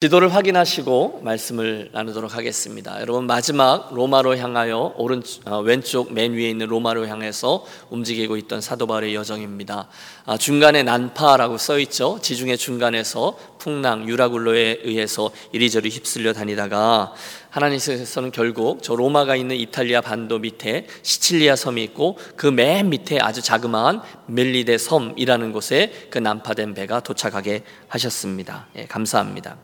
지도를 확인하시고 말씀을 나누도록 하겠습니다. 여러분 마지막 로마로 향하여 오른 어, 왼쪽 맨 위에 있는 로마로 향해서 움직이고 있던 사도 바울의 여정입니다. 아, 중간에 난파라고 써 있죠. 지중해 중간에서 풍랑 유라굴로에 의해서 이리저리 휩쓸려 다니다가 하나님께서는 결국 저 로마가 있는 이탈리아 반도 밑에 시칠리아 섬이 있고 그 맨 밑에 아주 자그마한 멜리데 섬이라는 곳에 그 난파된 배가 도착하게 하셨습니다. 예, 감사합니다.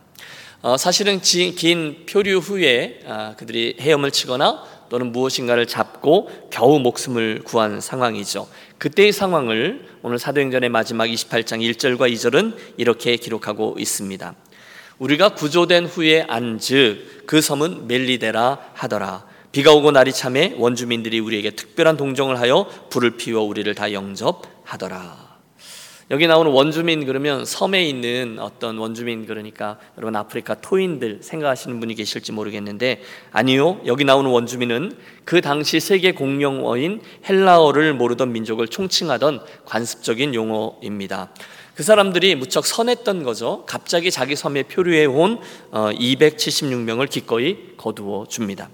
어, 사실은 긴 표류 후에 아, 그들이 헤엄을 치거나 또는 무엇인가를 잡고 겨우 목숨을 구한 상황이죠. 그때의 상황을 오늘 사도행전의 마지막 28장 1절과 2절은 이렇게 기록하고 있습니다. 우리가 구조된 후에 안즉 그 섬은 멜리데라 하더라. 비가 오고 날이 참해 원주민들이 우리에게 특별한 동정을 하여 불을 피워 우리를 다 영접하더라. 여기 나오는 원주민 그러면 섬에 있는 어떤 원주민 그러니까 여러분 아프리카 토인들 생각하시는 분이 계실지 모르겠는데 아니요. 여기 나오는 원주민은 그 당시 세계 공용어인 헬라어를 모르던 민족을 총칭하던 관습적인 용어입니다. 그 사람들이 무척 선했던 거죠. 갑자기 자기 섬에 표류해 온 276명을 어, 기꺼이 거두어 줍니다.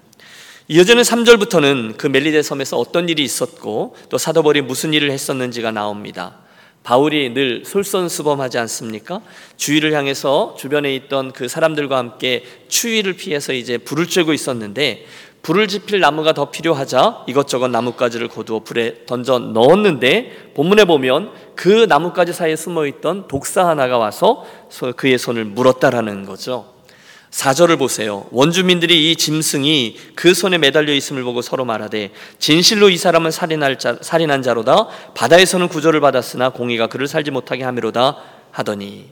이어지는 3절부터는 그 멜리데 섬에서 어떤 일이 있었고 또 사도벌이 무슨 일을 했었는지가 나옵니다. 바울이 늘 솔선수범하지 않습니까? 주위를 향해서 주변에 있던 그 사람들과 함께 추위를 피해서 이제 불을 쬐고 있었는데 불을 지필 나무가 더 필요하자 이것저것 나뭇가지를 거두어 불에 던져 넣었는데 본문에 보면 그 나뭇가지 사이에 숨어 있던 독사 하나가 와서 그의 손을 물었다라는 거죠. 4절을 보세요. 원주민들이 이 짐승이 그 손에 매달려 있음을 보고 서로 말하되 진실로 이 사람은 살인할 자, 살인한 자로다 바다에서는 구조를 받았으나 공의가 그를 살지 못하게 하미로다 하더니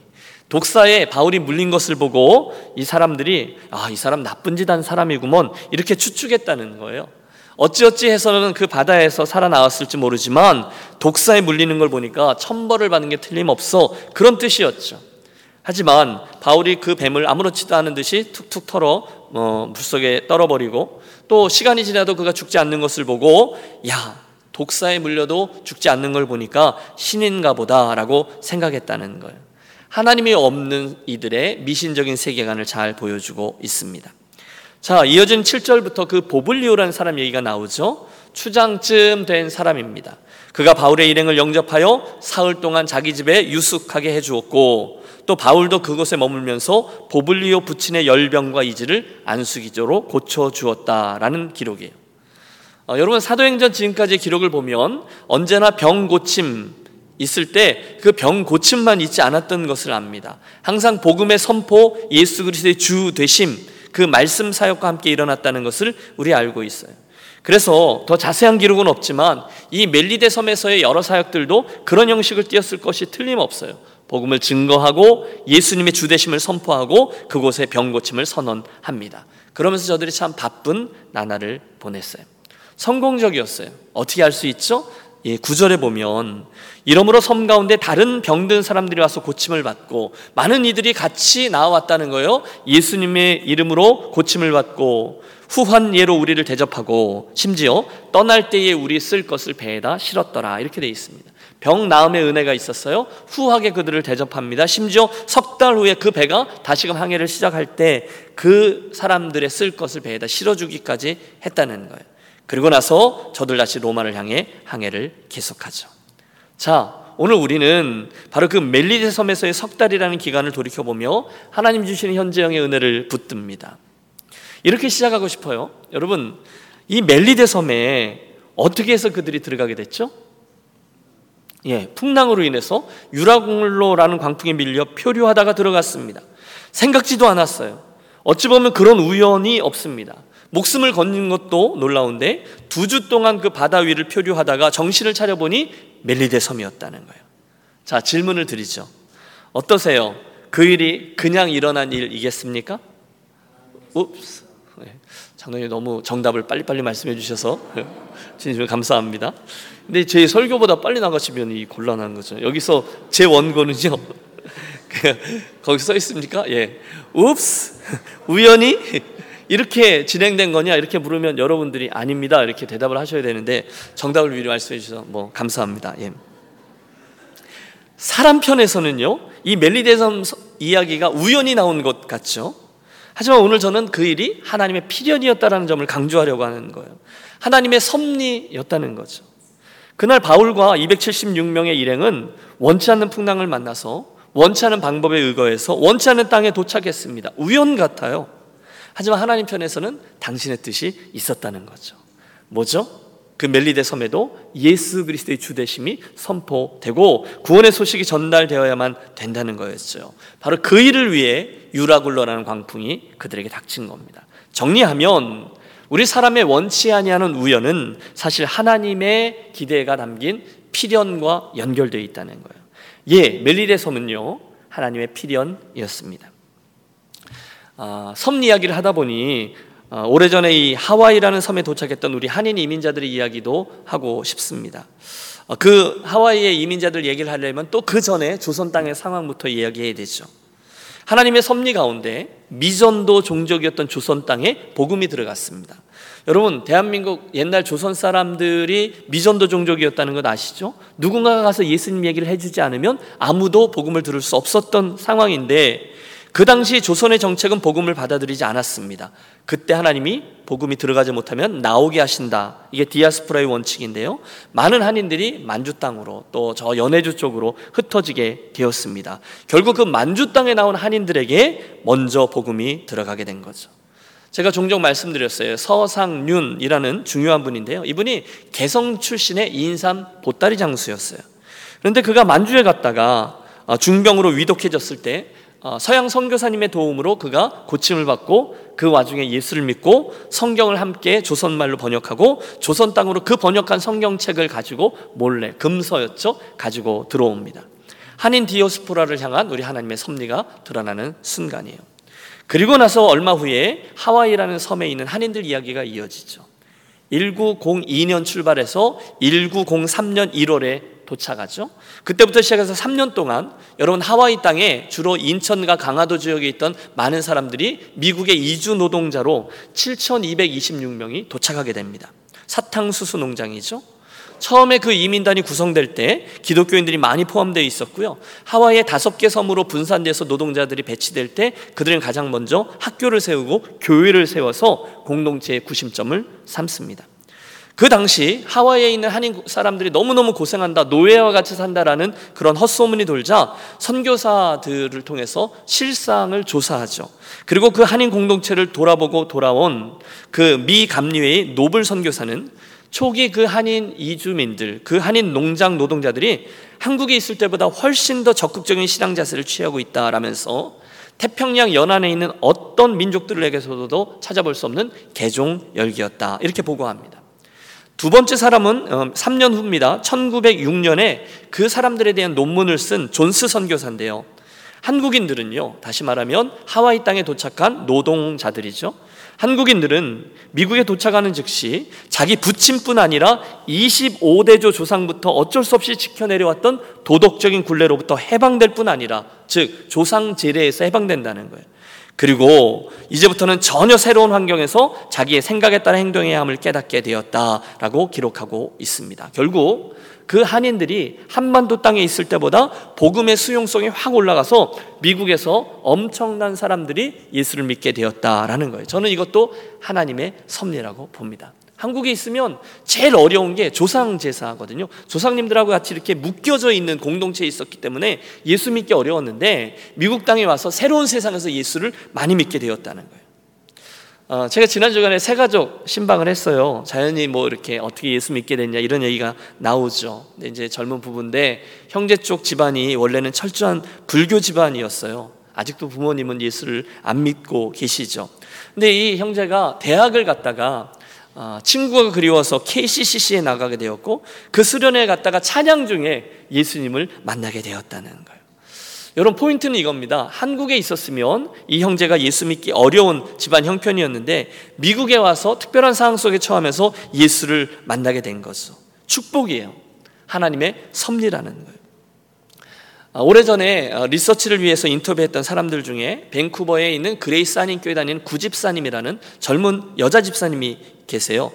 독사에 바울이 물린 것을 보고 이 사람들이 아 이 사람 나쁜 짓 한 사람이구먼 이렇게 추측했다는 거예요. 어찌어찌 해서는 그 바다에서 살아나왔을지 모르지만 독사에 물리는 걸 보니까 천벌을 받는 게 틀림없어 그런 뜻이었죠. 하지만 바울이 그 뱀을 아무렇지도 않은 듯이 툭툭 털어 어, 물속에 떨어버리고 또 시간이 지나도 그가 죽지 않는 것을 보고 야 독사에 물려도 죽지 않는 걸 보니까 신인가 보다라고 생각했다는 거예요. 하나님이 없는 이들의 미신적인 세계관을 잘 보여주고 있습니다. 자, 이어진 7절부터 그 보블리오라는 사람 얘기가 나오죠. 추장쯤 된 사람입니다. 그가 바울의 일행을 영접하여 사흘 동안 자기 집에 유숙하게 해 주었고 또 바울도 그곳에 머물면서 보블리오 부친의 열병과 이지를 안수기조로 고쳐 주었다라는 기록이에요. 어, 여러분 사도행전 지금까지 기록을 보면 언제나 병 고침 있을 때 그 병 고침만 있지 않았던 것을 압니다. 항상 복음의 선포, 예수 그리스도의 주 되심, 그 말씀 사역과 함께 일어났다는 것을 우리 알고 있어요. 그래서 더 자세한 기록은 없지만 이 멜리데 섬에서의 여러 사역들도 그런 형식을 띄었을 것이 틀림없어요. 복음을 증거하고 예수님의 주대심을 선포하고 그곳에 병 고침을 선언합니다. 그러면서 저들이 참 바쁜 나날을 보냈어요. 성공적이었어요. 어떻게 할 수 있죠? 예, 구절에 보면 이러므로 섬 가운데 다른 병든 사람들이 와서 고침을 받고 많은 이들이 같이 나와왔다는 거예요. 예수님의 이름으로 고침을 받고 후한 예로 우리를 대접하고 심지어 떠날 때에 우리 쓸 것을 배에다 실었더라 이렇게 되어 있습니다. 병 나음의 은혜가 있었어요. 후하게 그들을 대접합니다. 심지어 석 달 후에 그 배가 다시금 항해를 시작할 때 그 사람들의 쓸 것을 배에다 실어주기까지 했다는 거예요. 그리고 나서 저들 다시 로마를 향해 항해를 계속하죠. 자, 오늘 우리는 바로 그 멜리데 섬에서의 석 달이라는 기간을 돌이켜보며 하나님 주시는 현재형의 은혜를 붙듭니다. 이렇게 시작하고 싶어요. 여러분, 이 멜리데 섬에 어떻게 해서 그들이 들어가게 됐죠? 예, 풍랑으로 인해서 유라굴로라는 광풍에 밀려 표류하다가 들어갔습니다. 생각지도 않았어요. 어찌 보면 그런 우연이 없습니다. 목숨을 건진 것도 놀라운데 두 주 동안 그 바다 위를 표류하다가 정신을 차려보니 멜리데 섬이었다는 거예요. 자, 질문을 드리죠. 어떠세요? 그 일이 그냥 일어난 일이겠습니까? 읍스. 예, 장로님 너무 정답을 빨리빨리 말씀해 주셔서 진심으로 감사합니다. 근데 제 설교보다 빨리 나가시면 이 곤란한 거죠. 여기서 제 원고는요. 거기 써 있습니까? 예. 읍스. 우연히 이렇게 진행된 거냐 이렇게 물으면 여러분들이 아닙니다 이렇게 대답을 하셔야 되는데 정답을 미리 말씀해 주셔서 뭐 감사합니다. 예. 사람 편에서는요, 이 멜리데섬 이야기가 우연히 나온 것 같죠. 하지만 오늘 저는 그 일이 하나님의 필연이었다는 점을 강조하려고 하는 거예요. 하나님의 섭리였다는 거죠. 그날 바울과 276명의 일행은 원치 않는 풍랑을 만나서 원치 않은 방법에 의거해서 원치 않는 땅에 도착했습니다. 우연 같아요. 하지만 하나님 편에서는 당신의 뜻이 있었다는 거죠. 뭐죠? 그 멜리데 섬에도 예수 그리스도의 주대심이 선포되고 구원의 소식이 전달되어야만 된다는 거였죠. 바로 그 일을 위해 유라굴러라는 광풍이 그들에게 닥친 겁니다. 정리하면 우리 사람의 원치 아니하는 우연은 사실 하나님의 기대가 담긴 필연과 연결되어 있다는 거예요. 예, 멜리데 섬은요 하나님의 필연이었습니다. 아, 섬 이야기를 하다 보니 어, 오래전에 이 하와이라는 섬에 도착했던 우리 한인 이민자들의 이야기도 하고 싶습니다. 어, 그 하와이의 이민자들 얘기를 하려면 또 그 전에 조선 땅의 상황부터 이야기해야 되죠. 하나님의 섭리 가운데 미전도 종족이었던 조선 땅에 복음이 들어갔습니다. 여러분, 대한민국 옛날 조선 사람들이 미전도 종족이었다는 것 아시죠? 누군가가 가서 예수님 얘기를 해주지 않으면 아무도 복음을 들을 수 없었던 상황인데 그 당시 조선의 정책은 복음을 받아들이지 않았습니다. 그때 하나님이 복음이 들어가지 못하면 나오게 하신다. 이게 디아스포라의 원칙인데요. 많은 한인들이 만주 땅으로 또 저 연해주 쪽으로 흩어지게 되었습니다. 결국 그 만주 땅에 나온 한인들에게 먼저 복음이 들어가게 된 거죠. 제가 종종 말씀드렸어요. 서상윤이라는 중요한 분인데요. 이분이 개성 출신의 인삼 보따리 장수였어요. 그런데 그가 만주에 갔다가 어, 중병으로 위독해졌을 때 어, 서양 선교사님의 도움으로 그가 고침을 받고 그 와중에 예수를 믿고 성경을 함께 조선말로 번역하고 조선 땅으로 그 번역한 성경책을 가지고 몰래 금서였죠 가지고 들어옵니다. 한인 디오스포라를 향한 우리 하나님의 섭리가 드러나는 순간이에요. 그리고 나서 얼마 후에 하와이라는 섬에 있는 한인들 이야기가 이어지죠. 1902년 출발해서 1903년 1월에 도착하죠. 그때부터 시작해서 3년 동안 여러분 하와이 땅에 주로 인천과 강화도 지역에 있던 많은 사람들이 미국의 이주 노동자로 7,226명이 도착하게 됩니다. 사탕수수 농장이죠. 처음에 그 이민단이 구성될 때 기독교인들이 많이 포함되어 있었고요. 하와이의 다섯 개 섬으로 분산돼서 노동자들이 배치될 때 그들은 가장 먼저 학교를 세우고 교회를 세워서 공동체의 구심점을 삼습니다. 그 당시 하와이에 있는 한인 사람들이 너무너무 고생한다, 노예와 같이 산다라는 그런 헛소문이 돌자 선교사들을 통해서 실상을 조사하죠. 그리고 그 한인 공동체를 돌아보고 돌아온 그 미 감리회의 노블 선교사는 초기 그 한인 이주민들, 그 한인 농장 노동자들이 한국에 있을 때보다 훨씬 더 적극적인 신앙 자세를 취하고 있다라면서 태평양 연안에 있는 어떤 민족들에게서도 찾아볼 수 없는 개종 열기였다. 이렇게 보고합니다. 두 번째 사람은 3년 어, 후입니다. 1906년에 그 사람들에 대한 논문을 쓴 존스 선교사인데요. 한국인들은요, 다시 말하면 하와이 땅에 도착한 노동자들이죠. 한국인들은 미국에 도착하는 즉시 자기 부친뿐 아니라 25대조 조상부터 어쩔 수 없이 지켜내려왔던 도덕적인 굴레로부터 해방될 뿐 아니라 즉 조상 제례에서 해방된다는 거예요. 그리고 이제부터는 전혀 새로운 환경에서 자기의 생각에 따라 행동해야 함을 깨닫게 되었다라고 기록하고 있습니다. 결국 그 한인들이 한반도 땅에 있을 때보다 복음의 수용성이 확 올라가서 미국에서 엄청난 사람들이 예수를 믿게 되었다라는 거예요. 저는 이것도 하나님의 섭리라고 봅니다. 한국에 있으면 제일 어려운 게 조상 제사거든요. 조상님들하고 같이 이렇게 묶여져 있는 공동체에 있었기 때문에 예수 믿기 어려웠는데 미국 땅에 와서 새로운 세상에서 예수를 많이 믿게 되었다는 거예요. 어, 제가 지난 주간에 세 가족 신방을 했어요. 자연히 뭐 이렇게 어떻게 예수 믿게 됐냐 이런 얘기가 나오죠. 근데 이제 젊은 부부인데 형제 쪽 집안이 원래는 철저한 불교 집안이었어요. 아직도 부모님은 예수를 안 믿고 계시죠. 근데 이 형제가 대학을 갔다가 아, 친구가 그리워서 KCCC에 나가게 되었고 그 수련회 갔다가 찬양 중에 예수님을 만나게 되었다는 거예요. 여러분 포인트는 이겁니다. 한국에 있었으면 이 형제가 예수 믿기 어려운 집안 형편이었는데 미국에 와서 특별한 상황 속에 처하면서 예수를 만나게 된 거죠. 축복이에요. 하나님의 섭리라는 거예요. 아, 오래전에 어, 리서치를 위해서 인터뷰했던 사람들 중에 밴쿠버에 있는 그레이스 한인 교회 다니는 구집사님이라는 젊은 여자 집사님이 계세요.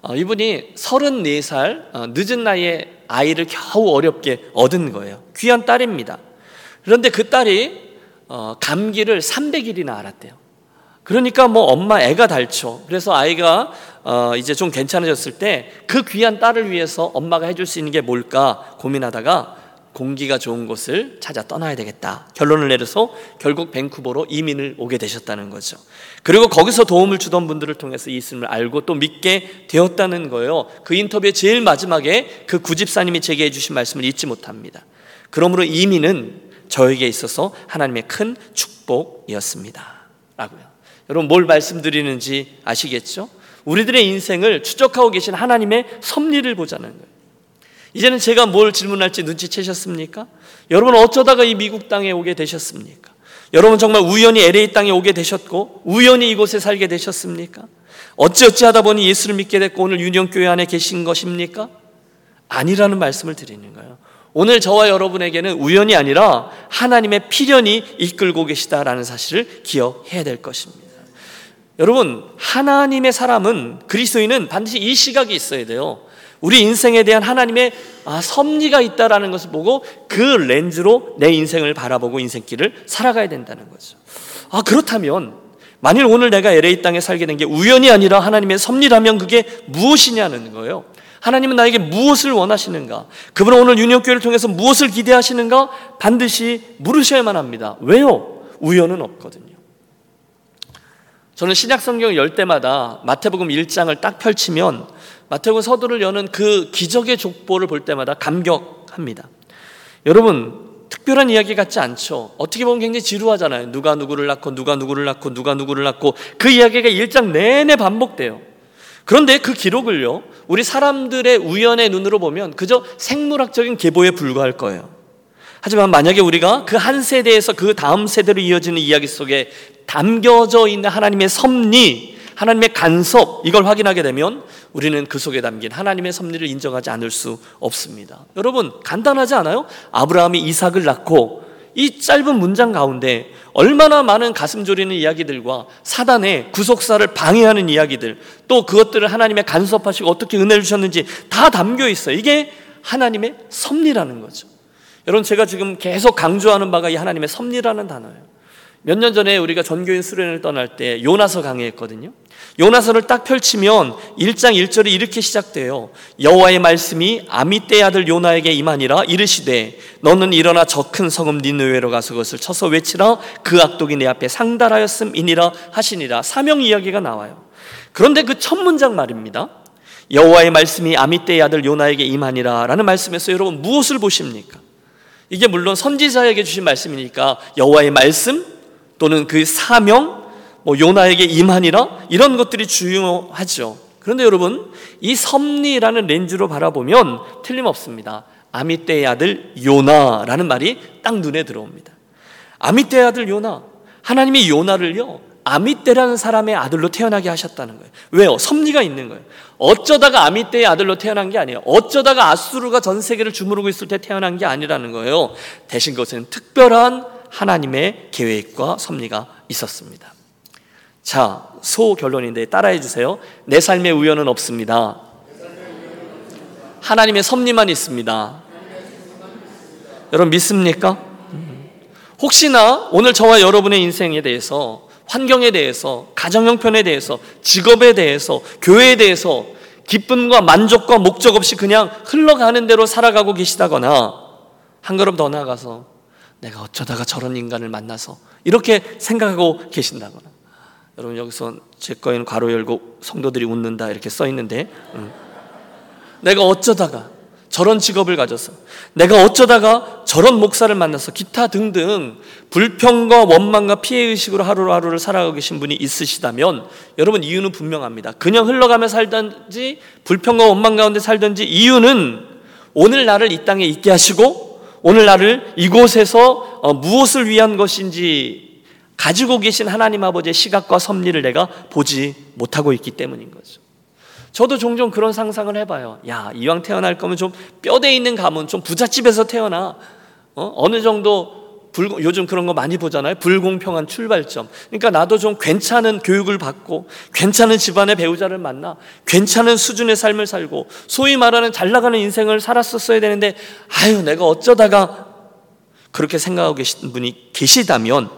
어, 이분이 34살 어, 늦은 나이에 아이를 겨우 어렵게 얻은 거예요. 귀한 딸입니다. 그런데 그 딸이 어, 감기를 300일이나 앓았대요. 그러니까 뭐 엄마 애가 닳죠. 그래서 아이가 어 이제 좀 괜찮아졌을 때 그 귀한 딸을 위해서 엄마가 해줄 수 있는 게 뭘까 고민하다가 공기가 좋은 곳을 찾아 떠나야 되겠다. 결론을 내려서 결국 밴쿠버로 이민을 오게 되셨다는 거죠. 그리고 거기서 도움을 주던 분들을 통해서 이 있음을 알고 또 믿게 되었다는 거예요. 그 인터뷰의 제일 마지막에 그 구집사님이 제게 해주신 말씀을 잊지 못합니다. 그러므로 이민은 저에게 있어서 하나님의 큰 축복이었습니다. 라고요. 여러분 뭘 말씀드리는지 아시겠죠? 우리들의 인생을 추적하고 계신 하나님의 섭리를 보자는 거예요. 이제는 제가 뭘 질문할지 눈치채셨습니까? 여러분 어쩌다가 이 미국 땅에 오게 되셨습니까? 여러분 정말 우연히 LA 땅에 오게 되셨고 우연히 이곳에 살게 되셨습니까? 어찌어찌 하다 보니 예수를 믿게 됐고 오늘 유년교회 안에 계신 것입니까? 아니라는 말씀을 드리는 거예요. 오늘 저와 여러분에게는 우연이 아니라 하나님의 필연이 이끌고 계시다라는 사실을 기억해야 될 것입니다. 여러분, 하나님의 사람은 그리스도인은 반드시 이 시각이 있어야 돼요. 우리 인생에 대한 하나님의 아, 섭리가 있다라는 것을 보고 그 렌즈로 내 인생을 바라보고 인생길을 살아가야 된다는 거죠. 아, 그렇다면 만일 오늘 내가 LA 땅에 살게 된 게 우연이 아니라 하나님의 섭리라면 그게 무엇이냐는 거예요. 하나님은 나에게 무엇을 원하시는가? 그분은 오늘 윤영교회를 통해서 무엇을 기대하시는가? 반드시 물으셔야만 합니다. 왜요? 우연은 없거든요. 저는 신약 성경을 열 때마다 마태복음 1장을 딱 펼치면 마태복음 서두를 여는 그 기적의 족보를 볼 때마다 감격합니다. 여러분 특별한 이야기 같지 않죠. 어떻게 보면 굉장히 지루하잖아요. 누가 누구를 낳고 누가 누구를 낳고 누가 누구를 낳고 그 이야기가 1장 내내 반복돼요. 그런데 그 기록을요. 우리 사람들의 우연의 눈으로 보면 그저 생물학적인 계보에 불과할 거예요. 하지만 만약에 우리가 그 한 세대에서 그 다음 세대로 이어지는 이야기 속에 담겨져 있는 하나님의 섭리, 하나님의 간섭 이걸 확인하게 되면 우리는 그 속에 담긴 하나님의 섭리를 인정하지 않을 수 없습니다. 여러분 간단하지 않아요? 아브라함이 이삭을 낳고 이 짧은 문장 가운데 얼마나 많은 가슴 졸이는 이야기들과 사단의 구속사를 방해하는 이야기들 또 그것들을 하나님의 간섭하시고 어떻게 은혜를 주셨는지 다 담겨 있어요. 이게 하나님의 섭리라는 거죠. 여러분 제가 지금 계속 강조하는 바가 이 하나님의 섭리라는 단어예요. 몇 년 전에 우리가 전교인 수련을 떠날 때 요나서 강의했거든요. 요나서를 딱 펼치면 1장 1절이 이렇게 시작돼요. 여호와의 말씀이 아미떼 아들 요나에게 임하니라 이르시되 너는 일어나 저 큰 성읍 니느웨로 가서 그것을 쳐서 외치라 그 악독이 내 앞에 상달하였음이니라 하시니라 사명 이야기가 나와요. 그런데 그 첫 문장 말입니다. 여호와의 말씀이 아미떼의 아들 요나에게 임하니라라는 말씀에서 여러분 무엇을 보십니까? 이게 물론 선지자에게 주신 말씀이니까 여호와의 말씀 또는 그 사명, 뭐 요나에게 임하니라 이런 것들이 중요하죠. 그런데 여러분 이 섭리라는 렌즈로 바라보면 틀림없습니다. 아미떼의 아들 요나라는 말이 딱 눈에 들어옵니다. 아미떼의 아들 요나 하나님이 요나를요 아미떼라는 사람의 아들로 태어나게 하셨다는 거예요. 왜요? 섭리가 있는 거예요. 어쩌다가 아미떼의 아들로 태어난 게 아니에요. 어쩌다가 아수르가 전 세계를 주무르고 있을 때 태어난 게 아니라는 거예요. 대신 그것은 특별한 하나님의 계획과 섭리가 있었습니다. 자, 소 결론인데 따라해 주세요. 내 삶의 우연은 없습니다. 하나님의 섭리만 있습니다. 여러분 믿습니까? 혹시나 오늘 저와 여러분의 인생에 대해서 환경에 대해서 가정 형편에 대해서 직업에 대해서 교회에 대해서 기쁨과 만족과 목적 없이 그냥 흘러가는 대로 살아가고 계시다거나 한 걸음 더 나아가서 내가 어쩌다가 저런 인간을 만나서 이렇게 생각하고 계신다거나 여러분 여기서 제 거에는 괄호 열고 성도들이 웃는다 이렇게 써 있는데 음. 내가 어쩌다가 저런 직업을 가져서 내가 어쩌다가 저런 목사를 만나서 기타 등등 불평과 원망과 피해 의식으로 하루하루를 살아가고 계신 분이 있으시다면 여러분 이유는 분명합니다. 그냥 흘러가며 살든지 불평과 원망 가운데 살든지 이유는 오늘 나를 이 땅에 있게 하시고 오늘 나를 이곳에서 어, 무엇을 위한 것인지 가지고 계신 하나님 아버지의 시각과 섭리를 내가 보지 못하고 있기 때문인 거죠. 저도 종종 그런 상상을 해봐요. 야, 이왕 태어날 거면 좀 뼈대 있는 가문, 좀 부잣집에서 태어나. 어? 어느 정도 불, 요즘 그런 거 많이 보잖아요. 불공평한 출발점. 그러니까 나도 좀 괜찮은 교육을 받고, 괜찮은 집안의 배우자를 만나, 괜찮은 수준의 삶을 살고, 소위 말하는 잘 나가는 인생을 살았었어야 되는데, 아유, 내가 어쩌다가 그렇게 생각하고 계신 분이 계시다면,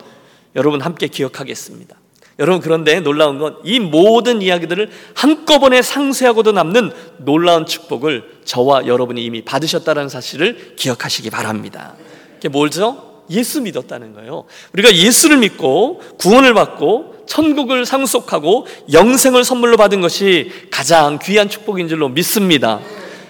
여러분 함께 기억하겠습니다. 여러분 그런데 놀라운 건 이 모든 이야기들을 한꺼번에 상쇄하고도 남는 놀라운 축복을 저와 여러분이 이미 받으셨다는 사실을 기억하시기 바랍니다. 그게 뭘죠? 예수 믿었다는 거예요. 우리가 예수를 믿고 구원을 받고 천국을 상속하고 영생을 선물로 받은 것이 가장 귀한 축복인 줄로 믿습니다.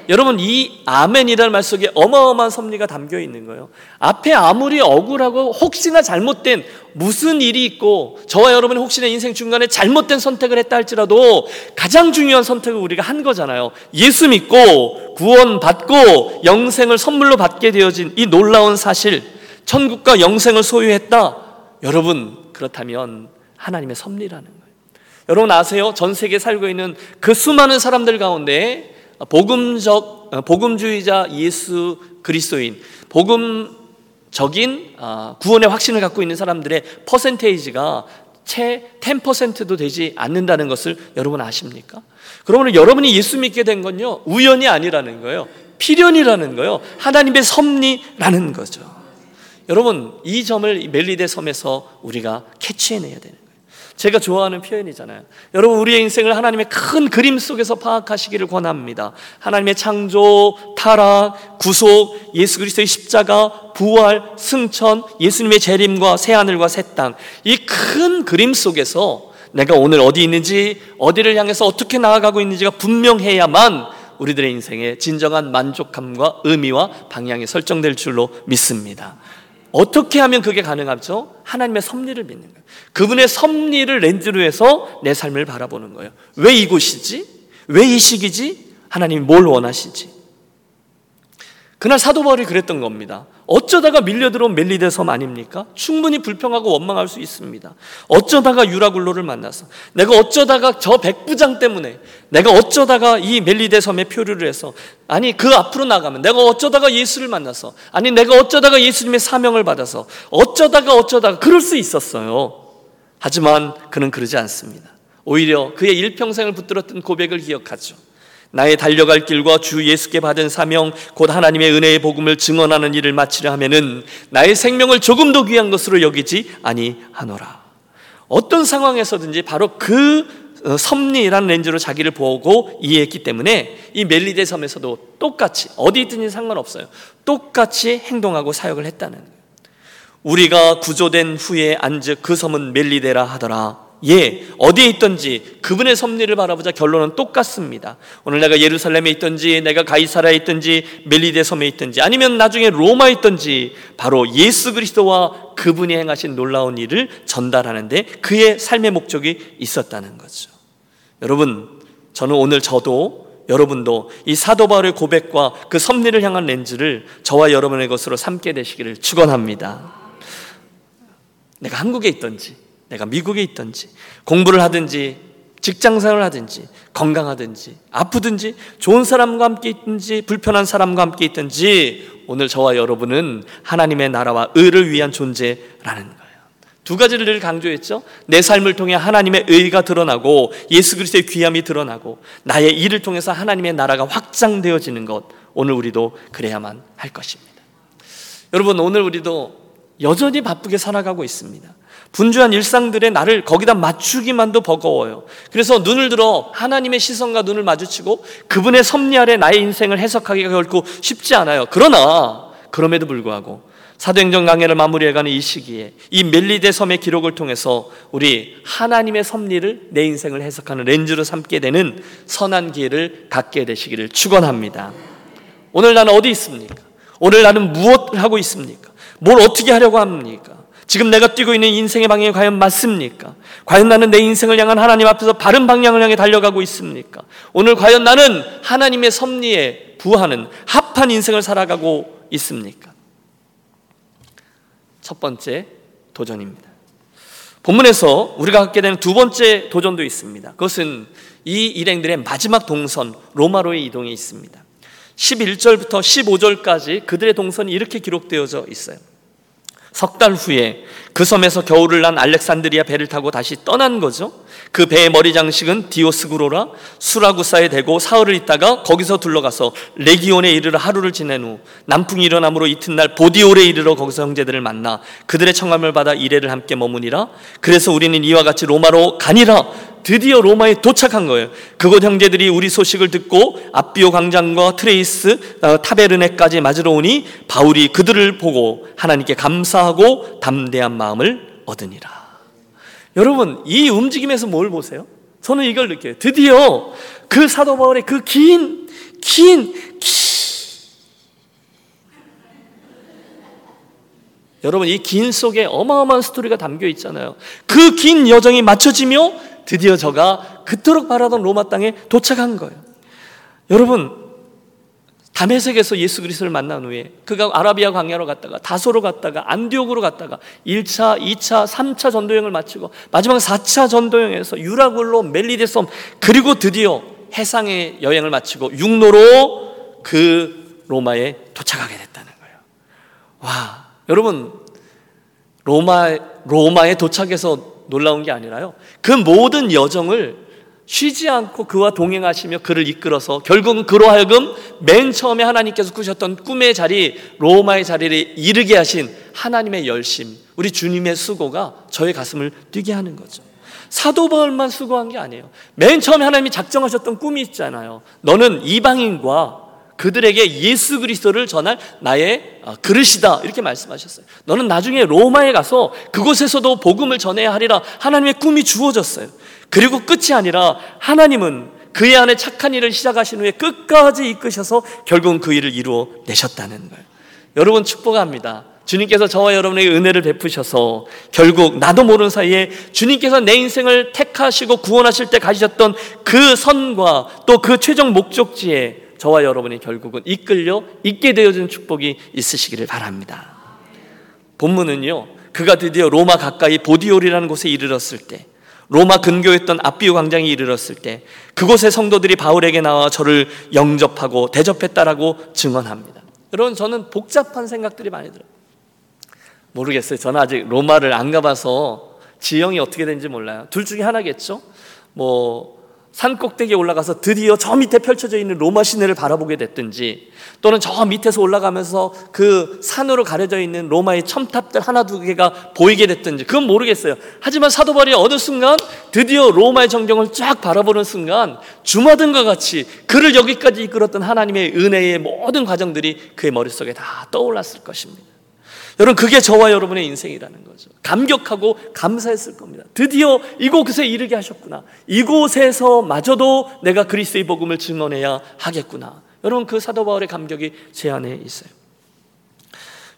여러분 이 아멘이라는 말 속에 어마어마한 섭리가 담겨 있는 거예요. 앞에 아무리 억울하고 혹시나 잘못된 무슨 일이 있고 저와 여러분이 혹시나 인생 중간에 잘못된 선택을 했다 할지라도 가장 중요한 선택을 우리가 한 거잖아요. 예수 믿고 구원 받고 영생을 선물로 받게 되어진 이 놀라운 사실, 천국과 영생을 소유했다. 여러분 그렇다면 하나님의 섭리라는 거예요. 여러분 아세요? 전 세계에 살고 있는 그 수많은 사람들 가운데 복음적 어, 복음주의자 예수 그리스도인 복음적인 아, 구원의 확신을 갖고 있는 사람들의 퍼센테이지가 채 10%도 되지 않는다는 것을 여러분 아십니까? 그러면 여러분이 예수 믿게 된 건요 우연이 아니라는 거예요 필연이라는 거예요 하나님의 섭리라는 거죠 여러분 이 점을 멜리데 섬에서 우리가 캐치해내야 되는 제가 좋아하는 표현이잖아요. 여러분, 우리의 인생을 하나님의 큰 그림 속에서 파악하시기를 권합니다. 하나님의 창조, 타락, 구속, 예수 그리스도의 십자가, 부활, 승천, 예수님의 재림과 새 하늘과 새 땅. 이 큰 그림 속에서 내가 오늘 어디 있는지, 어디를 향해서 어떻게 나아가고 있는지가 분명해야만 우리들의 인생에 진정한 만족감과 의미와 방향이 설정될 줄로 믿습니다. 어떻게 하면 그게 가능하죠? 하나님의 섭리를 믿는 거예요. 그분의 섭리를 렌즈로 해서 내 삶을 바라보는 거예요. 왜 이곳이지? 왜 이 시기지? 하나님이 뭘 원하시지? 그날 사도 바울이 그랬던 겁니다. 어쩌다가 밀려들어온 멜리데 섬 아닙니까? 충분히 불평하고 원망할 수 있습니다. 어쩌다가 유라굴로를 만나서 내가 어쩌다가 저 백부장 때문에 내가 어쩌다가 이 멜리데 섬에 표류를 해서 아니 그 앞으로 나가면 내가 어쩌다가 예수를 만나서 아니 내가 어쩌다가 예수님의 사명을 받아서 어쩌다가 어쩌다가 그럴 수 있었어요. 하지만 그는 그러지 않습니다. 오히려 그의 일평생을 붙들었던 고백을 기억하죠. 나의 달려갈 길과 주 예수께 받은 사명 곧 하나님의 은혜의 복음을 증언하는 일을 마치려 하면은 나의 생명을 조금 더 귀한 것으로 여기지 아니하노라. 어떤 상황에서든지 바로 그 어, 섭리라는 렌즈로 자기를 보고 이해했기 때문에 이 멜리데 섬에서도 똑같이 어디 있든지 상관없어요. 똑같이 행동하고 사역을 했다는. 우리가 구조된 후에 앉을 그 섬은 멜리데라 하더라. 예, 어디에 있든지 그분의 섭리를 바라보자 결론은 똑같습니다. 오늘 내가 예루살렘에 있든지 내가 가이사라에 있든지 멜리데 섬에 있든지 아니면 나중에 로마에 있든지 바로 예수 그리스도와 그분이 행하신 놀라운 일을 전달하는데 그의 삶의 목적이 있었다는 거죠. 여러분, 저는 오늘 저도 여러분도 이 사도 바울의 고백과 그 섭리를 향한 렌즈를 저와 여러분의 것으로 삼게 되시기를 축원합니다. 내가 한국에 있든지 내가 미국에 있든지 공부를 하든지 직장생활을 하든지 건강하든지 아프든지 좋은 사람과 함께 있든지 불편한 사람과 함께 있든지 오늘 저와 여러분은 하나님의 나라와 의를 위한 존재라는 거예요. 두 가지를 늘 강조했죠. 내 삶을 통해 하나님의 의가 드러나고 예수 그리스도의 귀함이 드러나고 나의 일을 통해서 하나님의 나라가 확장되어지는 것 오늘 우리도 그래야만 할 것입니다. 여러분 오늘 우리도 여전히 바쁘게 살아가고 있습니다. 분주한 일상들의 나를 거기다 맞추기만도 버거워요. 그래서 눈을 들어 하나님의 시선과 눈을 마주치고 그분의 섭리 아래 나의 인생을 해석하기가 결코 쉽지 않아요. 그러나 그럼에도 불구하고 사도행전 강해를 마무리해가는 이 시기에 이 멜리데 섬의 기록을 통해서 우리 하나님의 섭리를 내 인생을 해석하는 렌즈로 삼게 되는 선한 기회를 갖게 되시기를 축원합니다. 오늘 나는 어디 있습니까? 오늘 나는 무엇을 하고 있습니까? 뭘 어떻게 하려고 합니까? 지금 내가 뛰고 있는 인생의 방향이 과연 맞습니까? 과연 나는 내 인생을 향한 하나님 앞에서 바른 방향을 향해 달려가고 있습니까? 오늘 과연 나는 하나님의 섭리에 부하는 합한 인생을 살아가고 있습니까? 첫 번째 도전입니다. 본문에서 우리가 갖게 되는 두 번째 도전도 있습니다. 그것은 이 일행들의 마지막 동선 로마로의 이동에 있습니다. 11절부터 15절까지 그들의 동선이 이렇게 기록되어져 있어요. 석 달 후에 그 섬에서 겨울을 난 알렉산드리아 배를 타고 다시 떠난 거죠. 그 배의 머리 장식은 디오스구로라 수라구사에 대고 사흘을 있다가 거기서 둘러가서 레기온에 이르러 하루를 지낸 후 남풍이 일어남으로 이튿날 보디올에 이르러 거기서 형제들을 만나 그들의 청함을 받아 이래를 함께 머무니라 그래서 우리는 이와 같이 로마로 가니라 드디어 로마에 도착한 거예요. 그곳 형제들이 우리 소식을 듣고 압비오 광장과 트레이스 어, 타베르네까지 맞으러 오니 바울이 그들을 보고 하나님께 감사하고 담대한 마음 을 얻으니라. 여러분 이 움직임에서 뭘 보세요? 저는 이걸 느껴요. 드디어 그 사도 바울의 그 긴, 긴, 긴 여러분 이 긴 속에 어마어마한 스토리가 담겨 있잖아요. 그 긴 여정이 맞춰지며 드디어 저가 그토록 바라던 로마 땅에 도착한 거예요. 여러분 다메섹에서 예수 그리스도를 만난 후에 그가 아라비아 광야로 갔다가 다소로 갔다가 안디옥으로 갔다가 1차, 2차, 3차 전도여행을 마치고 마지막 4차 전도여행에서 유라굴로 멜리데섬 그리고 드디어 해상의 여행을 마치고 육로로 그 로마에 도착하게 됐다는 거예요. 와, 여러분 로마 로마에 도착해서 놀라운 게 아니라요. 그 모든 여정을 쉬지 않고 그와 동행하시며 그를 이끌어서 결국은 그로 하여금 맨 처음에 하나님께서 꾸셨던 꿈의 자리, 로마의 자리를 이르게 하신 하나님의 열심, 우리 주님의 수고가 저의 가슴을 뛰게 하는 거죠. 사도 바울만 수고한 게 아니에요. 맨 처음에 하나님이 작정하셨던 꿈이 있잖아요. 너는 이방인과 그들에게 예수 그리스도를 전할 나의 어, 그릇이다 이렇게 말씀하셨어요. 너는 나중에 로마에 가서 그곳에서도 복음을 전해야 하리라 하나님의 꿈이 주어졌어요. 그리고 끝이 아니라 하나님은 그의 안에 착한 일을 시작하신 후에 끝까지 이끄셔서 결국은 그 일을 이루어 내셨다는 거예요. 여러분 축복합니다. 주님께서 저와 여러분에게 은혜를 베푸셔서 결국 나도 모르는 사이에 주님께서 내 인생을 택하시고 구원하실 때 가지셨던 그 선과 또 그 최종 목적지에 저와 여러분이 결국은 이끌려 있게 되어진 축복이 있으시기를 바랍니다. 본문은요, 그가 드디어 로마 가까이 보디올이라는 곳에 이르렀을 때, 로마 근교였던 아비우 광장에 이르렀을 때, 그곳의 성도들이 바울에게 나와 저를 영접하고 대접했다라고 증언합니다. 여러분, 저는 복잡한 생각들이 많이 들어요. 모르겠어요. 저는 아직 로마를 안 가봐서 지형이 어떻게 되는지 몰라요. 둘 중에 하나겠죠? 뭐, 산 꼭대기에 올라가서 드디어 저 밑에 펼쳐져 있는 로마 시내를 바라보게 됐든지 또는 저 밑에서 올라가면서 그 산으로 가려져 있는 로마의 첨탑들 하나 두 개가 보이게 됐든지 그건 모르겠어요. 하지만 사도 바울이 어느 순간 드디어 로마의 정경을 쫙 바라보는 순간 주마등과 같이 그를 여기까지 이끌었던 하나님의 은혜의 모든 과정들이 그의 머릿속에 다 떠올랐을 것입니다. 여러분 그게 저와 여러분의 인생이라는 거죠. 감격하고 감사했을 겁니다. 드디어 이곳에 이르게 하셨구나. 이곳에서 마저도 내가 그리스도의 복음을 증언해야 하겠구나. 여러분 그 사도 바울의 감격이 제 안에 있어요.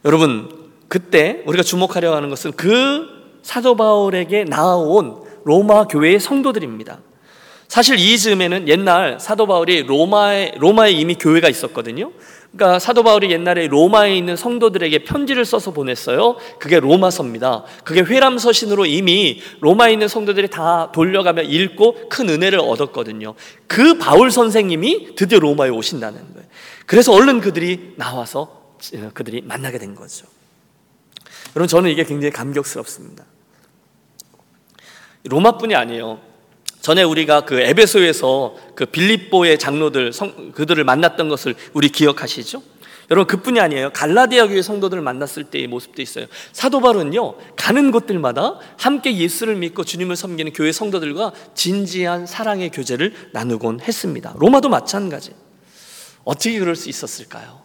여러분 그때 우리가 주목하려 하는 것은 그 사도 바울에게 나아온 로마 교회의 성도들입니다. 사실 이 즈음에는 옛날 사도 바울이 로마에 로마에 이미 교회가 있었거든요. 그러니까 사도 바울이 옛날에 로마에 있는 성도들에게 편지를 써서 보냈어요. 그게 로마서입니다. 그게 회람 서신으로 이미 로마에 있는 성도들이 다 돌려가며 읽고 큰 은혜를 얻었거든요. 그 바울 선생님이 드디어 로마에 오신다는 거예요. 그래서 얼른 그들이 나와서 그들이 만나게 된 거죠. 여러분 저는 이게 굉장히 감격스럽습니다. 로마뿐이 아니에요. 전에 우리가 그 에베소에서 그 빌립보의 장로들 성, 그들을 만났던 것을 우리 기억하시죠? 여러분 그뿐이 아니에요. 갈라디아 교회 성도들을 만났을 때의 모습도 있어요. 사도 바울은요 가는 곳들마다 함께 예수를 믿고 주님을 섬기는 교회 성도들과 진지한 사랑의 교제를 나누곤 했습니다. 로마도 마찬가지. 어떻게 그럴 수 있었을까요?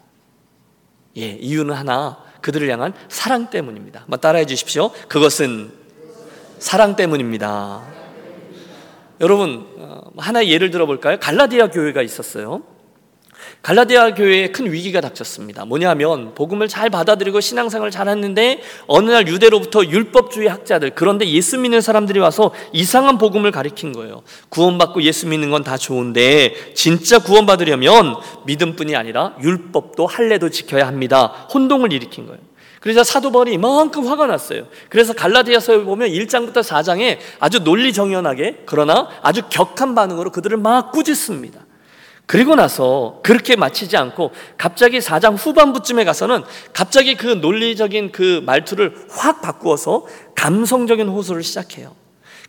예, 이유는 하나 그들을 향한 사랑 때문입니다. 한번 따라해 주십시오. 그것은 사랑 때문입니다. 여러분 어, 하나의 예를 들어볼까요? 갈라디아 교회가 있었어요. 갈라디아 교회에 큰 위기가 닥쳤습니다. 뭐냐면 복음을 잘 받아들이고 신앙생활을 잘했는데 어느 날 유대로부터 율법주의 학자들 그런데 예수 믿는 사람들이 와서 이상한 복음을 가리킨 거예요. 구원받고 예수 믿는 건 다 좋은데 진짜 구원받으려면 믿음뿐이 아니라 율법도 할례도 지켜야 합니다. 혼동을 일으킨 거예요. 그래서 사도 바울이 이만큼 화가 났어요. 그래서 갈라디아서에 보면 1장부터 4장에 아주 논리정연하게 그러나 아주 격한 반응으로 그들을 막 꾸짖습니다. 그리고 나서 그렇게 마치지 않고 갑자기 4장 후반부쯤에 가서는 갑자기 그 논리적인 그 말투를 확 바꾸어서 감성적인 호소를 시작해요.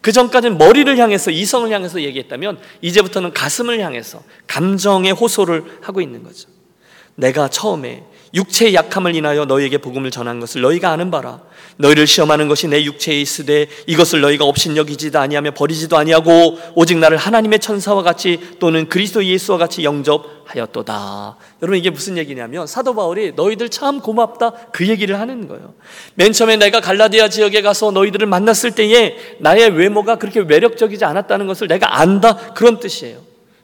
그 전까지는 머리를 향해서 이성을 향해서 얘기했다면 이제부터는 가슴을 향해서 감정의 호소를 하고 있는 거죠. 내가 처음에 육체의 약함을 인하여 너희에게 복음을 전한 것을 너희가 아는 바라. 너희를 시험하는 것이 내 육체에 있으되 이것을 너희가 업신여기지도 아니하며 버리지도 아니하고 오직 나를 하나님의 천사와 같이 또는 그리스도 예수와 같이 영접하였도다. 여러분 이게 무슨 얘기냐면 사도 바울이 너희들 참 고맙다 그 얘기를 하는 거예요. 맨 처음에 내가 갈라디아 지역에 가서 너희들을 만났을 때에 나의 외모가 그렇게 매력적이지 않았다는 것을 내가 안다 그런 뜻이에요.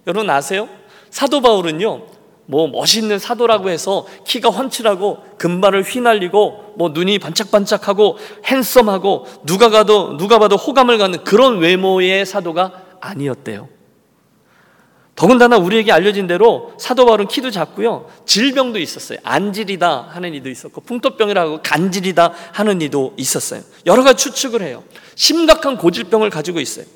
여러분 아세요? 사도 바울은요 뭐 멋있는 사도라고 해서 키가 훤칠하고 금발을 휘날리고 뭐 눈이 반짝반짝하고 핸섬하고 누가 가도 누가 봐도 호감을 갖는 그런 외모의 사도가 아니었대요. 더군다나 우리에게 알려진 대로 사도 바울은 키도 작고요. 질병도 있었어요. 안질이다 하는 이도 있었고 풍토병이라고 간질이다 하는 이도 있었어요. 여러 가지 추측을 해요. 심각한 고질병을 가지고 있어요.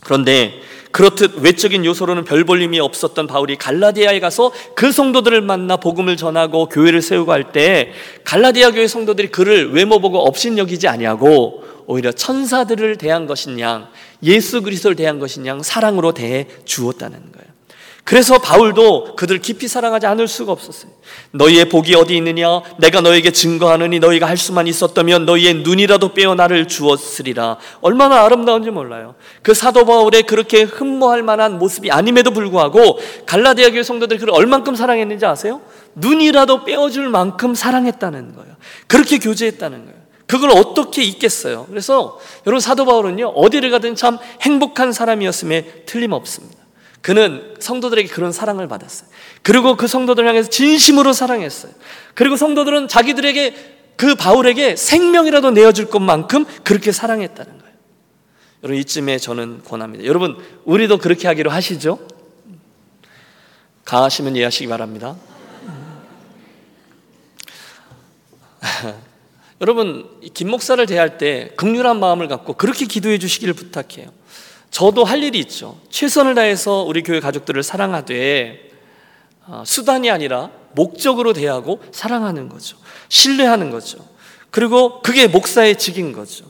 그런데 그렇듯 외적인 요소로는 별 볼림이 없었던 바울이 갈라디아에 가서 그 성도들을 만나 복음을 전하고 교회를 세우고 할 때 갈라디아 교회 성도들이 그를 외모 보고 업신여기지 아니하고 오히려 천사들을 대한 것인 양 예수 그리스도를 대한 것인 양 사랑으로 대해 주었다는 거예요. 그래서 바울도 그들 깊이 사랑하지 않을 수가 없었어요. 너희의 복이 어디 있느냐? 내가 너에게 증거하느니 너희가 할 수만 있었다면 너희의 눈이라도 빼어 나를 주었으리라. 얼마나 아름다운지 몰라요. 그 사도 바울의 그렇게 흠모할 만한 모습이 아님에도 불구하고 갈라디아 교회 성도들이 그를 얼만큼 사랑했는지 아세요? 눈이라도 빼어줄 만큼 사랑했다는 거예요. 그렇게 교제했다는 거예요. 그걸 어떻게 잊겠어요? 그래서 여러분 사도 바울은요 어디를 가든 참 행복한 사람이었음에 틀림없습니다. 그는 성도들에게 그런 사랑을 받았어요. 그리고 그 성도들 향해서 진심으로 사랑했어요. 그리고 성도들은 자기들에게 그 바울에게 생명이라도 내어줄 것만큼 그렇게 사랑했다는 거예요. 여러분 이쯤에 저는 권합니다. 여러분 우리도 그렇게 하기로 하시죠? 가하시면 이해하시기 바랍니다. 여러분 김 목사를 대할 때 극률한 마음을 갖고 그렇게 기도해 주시기를 부탁해요. 저도 할 일이 있죠. 최선을 다해서 우리 교회 가족들을 사랑하되 어, 수단이 아니라 목적으로 대하고 사랑하는 거죠. 신뢰하는 거죠. 그리고 그게 목사의 직인 거죠.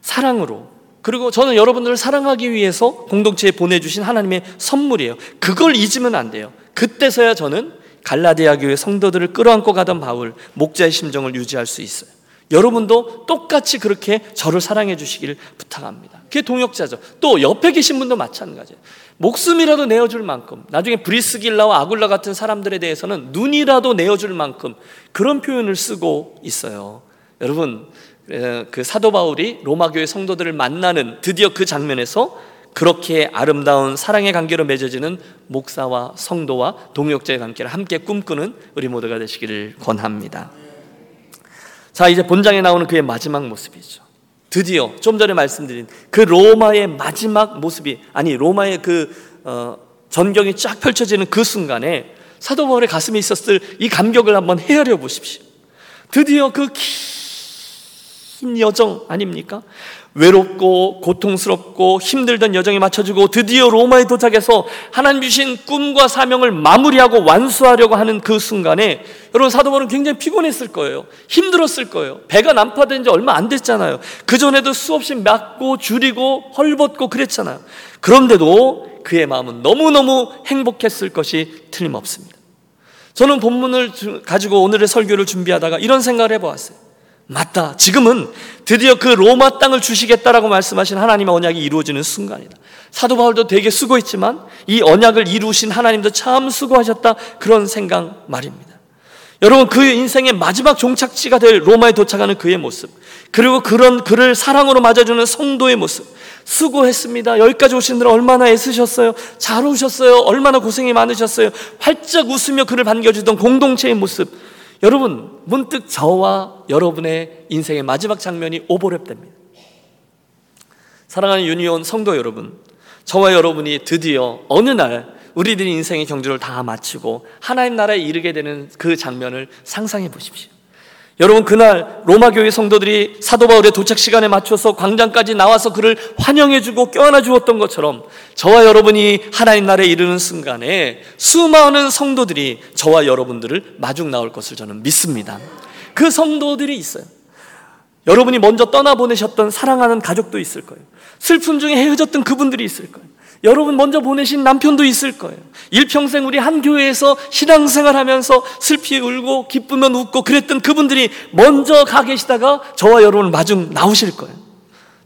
사랑으로. 그리고 저는 여러분들을 사랑하기 위해서 공동체에 보내주신 하나님의 선물이에요. 그걸 잊으면 안 돼요. 그때서야 저는 갈라디아 교회 성도들을 끌어안고 가던 바울, 목자의 심정을 유지할 수 있어요. 여러분도 똑같이 그렇게 저를 사랑해 주시길 부탁합니다. 그게 동역자죠. 또 옆에 계신 분도 마찬가지예요. 목숨이라도 내어줄 만큼, 나중에 브리스길라와 아굴라 같은 사람들에 대해서는 눈이라도 내어줄 만큼 그런 표현을 쓰고 있어요. 여러분, 그 사도 바울이 로마 교회 성도들을 만나는 드디어 그 장면에서 그렇게 아름다운 사랑의 관계로 맺어지는 목사와 성도와 동역자의 관계를 함께 꿈꾸는 우리 모두가 되시기를 권합니다. 자, 이제 본장에 나오는 그의 마지막 모습이죠. 드디어 좀 전에 말씀드린 그 로마의 마지막 모습이 아니 로마의 그 어, 전경이 쫙 펼쳐지는 그 순간에 사도 바울의 가슴에 있었을 이 감격을 한번 헤아려 보십시오. 드디어 그 긴 여정 아닙니까? 외롭고 고통스럽고 힘들던 여정에 맞춰주고 드디어 로마에 도착해서 하나님 주신 꿈과 사명을 마무리하고 완수하려고 하는 그 순간에 여러분 사도 바울은 굉장히 피곤했을 거예요. 힘들었을 거예요. 배가 난파된 지 얼마 안 됐잖아요. 그 전에도 수없이 막고 줄이고 헐벗고 그랬잖아요. 그런데도 그의 마음은 너무너무 행복했을 것이 틀림없습니다. 저는 본문을 가지고 오늘의 설교를 준비하다가 이런 생각을 해보았어요. 맞다. 지금은 드디어 그 로마 땅을 주시겠다라고 말씀하신 하나님의 언약이 이루어지는 순간이다. 사도 바울도 되게 수고했지만 이 언약을 이루신 하나님도 참 수고하셨다. 그런 생각 말입니다. 여러분 그 인생의 마지막 종착지가 될 로마에 도착하는 그의 모습 그리고 그런 그를 사랑으로 맞아주는 성도의 모습 수고했습니다. 여기까지 오시느라 얼마나 애쓰셨어요. 잘 오셨어요. 얼마나 고생이 많으셨어요. 활짝 웃으며 그를 반겨주던 공동체의 모습 여러분, 문득 저와 여러분의 인생의 마지막 장면이 오버랩됩니다. 사랑하는 유니온 성도 여러분, 저와 여러분이 드디어 어느 날 우리들이 인생의 경주를 다 마치고 하나님 나라에 이르게 되는 그 장면을 상상해 보십시오. 여러분 그날 로마 교회 성도들이 사도 바울의 도착 시간에 맞춰서 광장까지 나와서 그를 환영해 주고 껴안아 주었던 것처럼 저와 여러분이 하나님 나라에 이르는 순간에 수많은 성도들이 저와 여러분들을 마중 나올 것을 저는 믿습니다. 그 성도들이 있어요. 여러분이 먼저 떠나 보내셨던 사랑하는 가족도 있을 거예요. 슬픔 중에 헤어졌던 그분들이 있을 거예요. 여러분 먼저 보내신 남편도 있을 거예요. 일평생 우리 한 교회에서 신앙생활 하면서 슬피 울고 기쁘면 웃고 그랬던 그분들이 먼저 가 계시다가 저와 여러분을 마중 나오실 거예요.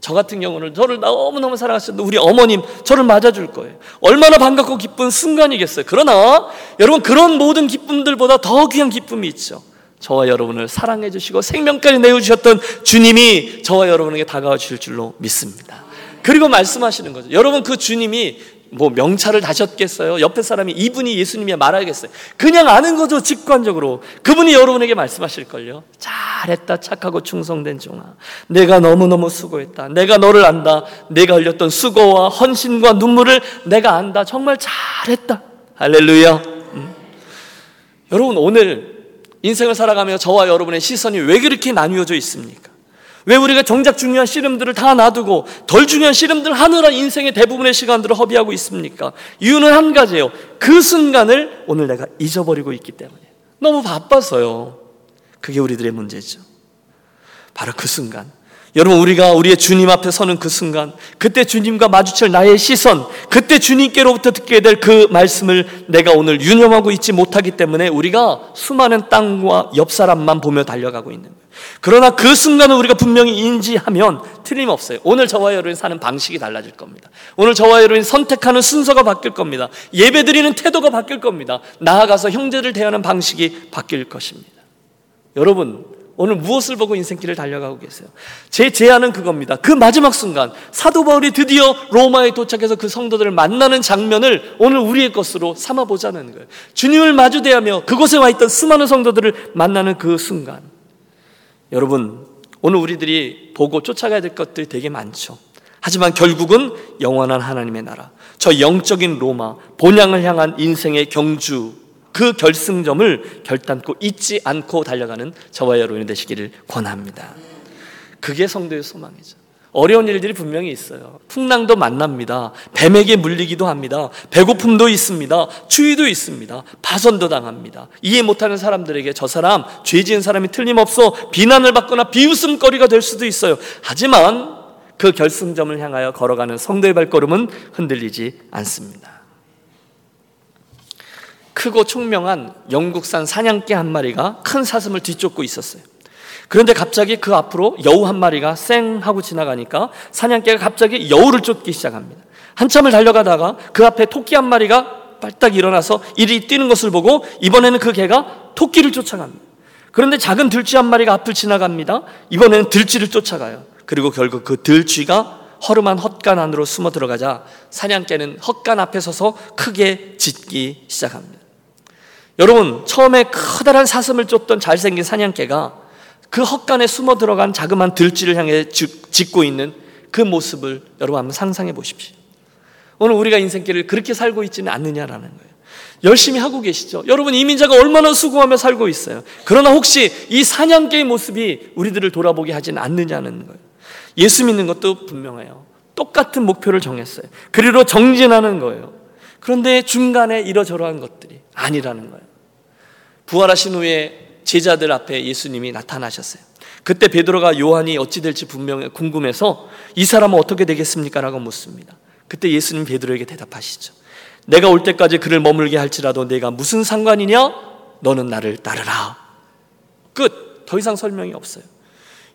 저 같은 경우는 저를 너무너무 사랑하셨던 우리 어머님 저를 맞아줄 거예요. 얼마나 반갑고 기쁜 순간이겠어요. 그러나 여러분 그런 모든 기쁨들보다 더 귀한 기쁨이 있죠. 저와 여러분을 사랑해 주시고 생명까지 내어 주셨던 주님이 저와 여러분에게 다가와 주실 줄로 믿습니다. 그리고 말씀하시는 거죠. 여러분 그 주님이 뭐 명찰을 다셨겠어요? 옆에 사람이 이분이 예수님이야 말하겠어요. 그냥 아는 거죠, 직관적으로. 그분이 여러분에게 말씀하실걸요. 잘했다, 착하고 충성된 종아. 내가 너무너무 수고했다. 내가 너를 안다. 내가 흘렸던 수고와 헌신과 눈물을 내가 안다. 정말 잘했다. 할렐루야. 음. 여러분, 오늘 인생을 살아가며 저와 여러분의 시선이 왜 그렇게 나뉘어져 있습니까? 왜 우리가 정작 중요한 씨름들을 다 놔두고 덜 중요한 씨름들 하느라 인생의 대부분의 시간들을 허비하고 있습니까? 이유는 한 가지예요. 그 순간을 오늘 내가 잊어버리고 있기 때문에. 너무 바빠서요. 그게 우리들의 문제죠. 바로 그 순간. 여러분, 우리가 우리의 주님 앞에 서는 그 순간, 그때 주님과 마주칠 나의 시선, 그때 주님께로부터 듣게 될 그 말씀을 내가 오늘 유념하고 있지 못하기 때문에 우리가 수많은 땅과 옆 사람만 보며 달려가고 있는 거예요. 그러나 그 순간을 우리가 분명히 인지하면 틀림없어요. 오늘 저와 여러분이 사는 방식이 달라질 겁니다. 오늘 저와 여러분이 선택하는 순서가 바뀔 겁니다. 예배 드리는 태도가 바뀔 겁니다. 나아가서 형제를 대하는 방식이 바뀔 것입니다. 여러분, 오늘 무엇을 보고 인생길을 달려가고 계세요? 제 제안은 그겁니다. 그 마지막 순간 사도 바울이 드디어 로마에 도착해서 그 성도들을 만나는 장면을 오늘 우리의 것으로 삼아 보자는 거예요. 주님을 마주대하며 그곳에 와 있던 수많은 성도들을 만나는 그 순간 여러분, 오늘 우리들이 보고 쫓아가야 될 것들이 되게 많죠. 하지만 결국은 영원한 하나님의 나라, 저 영적인 로마, 본향을 향한 인생의 경주, 그 결승점을 결단코 잊지 않고 달려가는 저와 여러분이 되시기를 권합니다. 그게 성도의 소망이죠. 어려운 일들이 분명히 있어요. 풍랑도 만납니다. 뱀에게 물리기도 합니다. 배고픔도 있습니다. 추위도 있습니다. 파선도 당합니다. 이해 못하는 사람들에게 저 사람, 죄 지은 사람이 틀림없어 비난을 받거나 비웃음거리가 될 수도 있어요. 하지만 그 결승점을 향하여 걸어가는 성도의 발걸음은 흔들리지 않습니다. 크고 총명한 영국산 사냥개 한 마리가 큰 사슴을 뒤쫓고 있었어요. 그런데 갑자기 그 앞으로 여우 한 마리가 쌩 하고 지나가니까 사냥개가 갑자기 여우를 쫓기 시작합니다. 한참을 달려가다가 그 앞에 토끼 한 마리가 빨딱 일어나서 이리 뛰는 것을 보고 이번에는 그 개가 토끼를 쫓아갑니다. 그런데 작은 들쥐 한 마리가 앞을 지나갑니다. 이번에는 들쥐를 쫓아가요. 그리고 결국 그 들쥐가 허름한 헛간 안으로 숨어 들어가자 사냥개는 헛간 앞에 서서 크게 짖기 시작합니다. 여러분, 처음에 커다란 사슴을 쫓던 잘생긴 사냥개가 그 헛간에 숨어 들어간 자그마한 들쥐를 향해 짓고 있는 그 모습을 여러분 한번 상상해 보십시오. 오늘 우리가 인생길을 그렇게 살고 있지는 않느냐라는 거예요. 열심히 하고 계시죠? 여러분 이민자가 얼마나 수고하며 살고 있어요. 그러나 혹시 이 사냥개의 모습이 우리들을 돌아보게 하지는 않느냐는 거예요. 예수 믿는 것도 분명해요. 똑같은 목표를 정했어요. 그리로 정진하는 거예요. 그런데 중간에 이러저러한 것들이 아니라는 거예요. 부활하신 후에 제자들 앞에 예수님이 나타나셨어요. 그때 베드로가 요한이 어찌 될지 분명히 궁금해서 이 사람은 어떻게 되겠습니까? 라고 묻습니다. 그때 예수님 베드로에게 대답하시죠. 내가 올 때까지 그를 머물게 할지라도 내가 무슨 상관이냐? 너는 나를 따르라. 끝. 더 이상 설명이 없어요.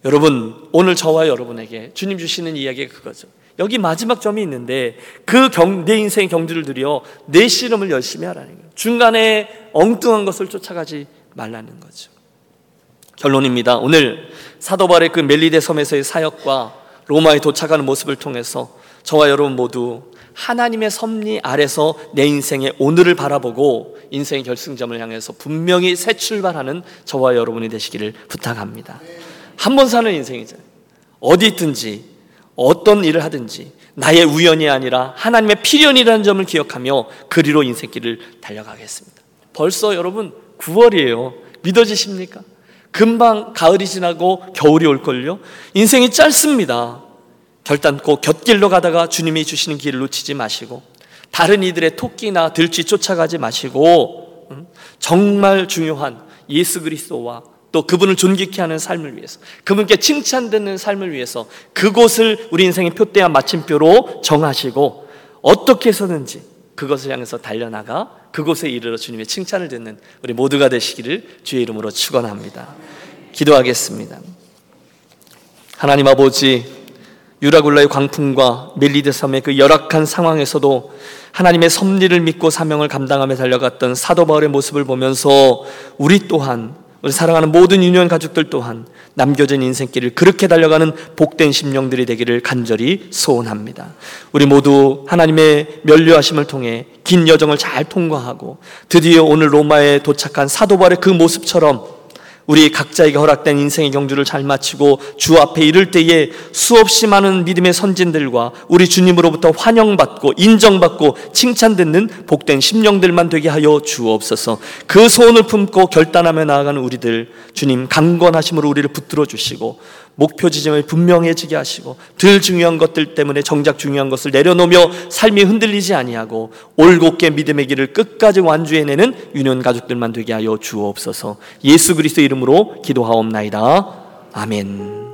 여러분, 오늘 저와 여러분에게 주님 주시는 이야기가 그거죠. 여기 마지막 점이 있는데 그 경, 내 인생의 경주를 들여 내 씨름을 열심히 하라는 거예요. 중간에 엉뚱한 것을 쫓아가지 말라는 거죠. 결론입니다. 오늘 사도바의 그 멜리데 섬에서의 사역과 로마에 도착하는 모습을 통해서 저와 여러분 모두 하나님의 섭리 아래서 내 인생의 오늘을 바라보고 인생의 결승점을 향해서 분명히 새 출발하는 저와 여러분이 되시기를 부탁합니다. 한 번 사는 인생이죠. 어디 있든지 어떤 일을 하든지 나의 우연이 아니라 하나님의 필연이라는 점을 기억하며 그리로 인생길을 달려가겠습니다. 벌써 여러분 9월이에요. 믿어지십니까? 금방 가을이 지나고 겨울이 올걸요. 인생이 짧습니다. 결단코 곁길로 가다가 주님이 주시는 길을 놓치지 마시고 다른 이들의 토끼나 들쥐 쫓아가지 마시고 음, 정말 중요한 예수 그리스도와 또 그분을 존귀케 하는 삶을 위해서 그분께 칭찬되는 삶을 위해서 그곳을 우리 인생의 표대한 마침표로 정하시고 어떻게 해서든지 그것을 향해서 달려나가 그곳에 이르러 주님의 칭찬을 듣는 우리 모두가 되시기를 주의 이름으로 축원합니다. 기도하겠습니다. 하나님 아버지 유라굴라의 광풍과 멜리드 섬의 그 열악한 상황에서도 하나님의 섭리를 믿고 사명을 감당하며 달려갔던 사도 바울의 모습을 보면서 우리 또한 우리 사랑하는 모든 유년 가족들 또한 남겨진 인생길을 그렇게 달려가는 복된 심령들이 되기를 간절히 소원합니다. 우리 모두 하나님의 면류하심을 통해 긴 여정을 잘 통과하고 드디어 오늘 로마에 도착한 사도 바울의 그 모습처럼 우리 각자에게 허락된 인생의 경주를 잘 마치고 주 앞에 이를 때에 수없이 많은 믿음의 선진들과 우리 주님으로부터 환영받고 인정받고 칭찬듣는 복된 심령들만 되게 하여 주옵소서. 그 소원을 품고 결단하며 나아가는 우리들 주님 강건하심으로 우리를 붙들어 주시고 목표 지점을 분명해지게 하시고 덜 중요한 것들 때문에 정작 중요한 것을 내려놓으며 삶이 흔들리지 아니하고 올곧게 믿음의 길을 끝까지 완주해내는 유년 가족들만 되게 하여 주옵소서. 예수 그리스도 이름으로 기도하옵나이다. 아멘.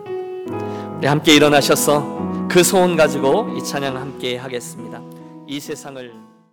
우리 함께 일어나셔서 그 소원 가지고 이 찬양 함께 하겠습니다. 이 세상을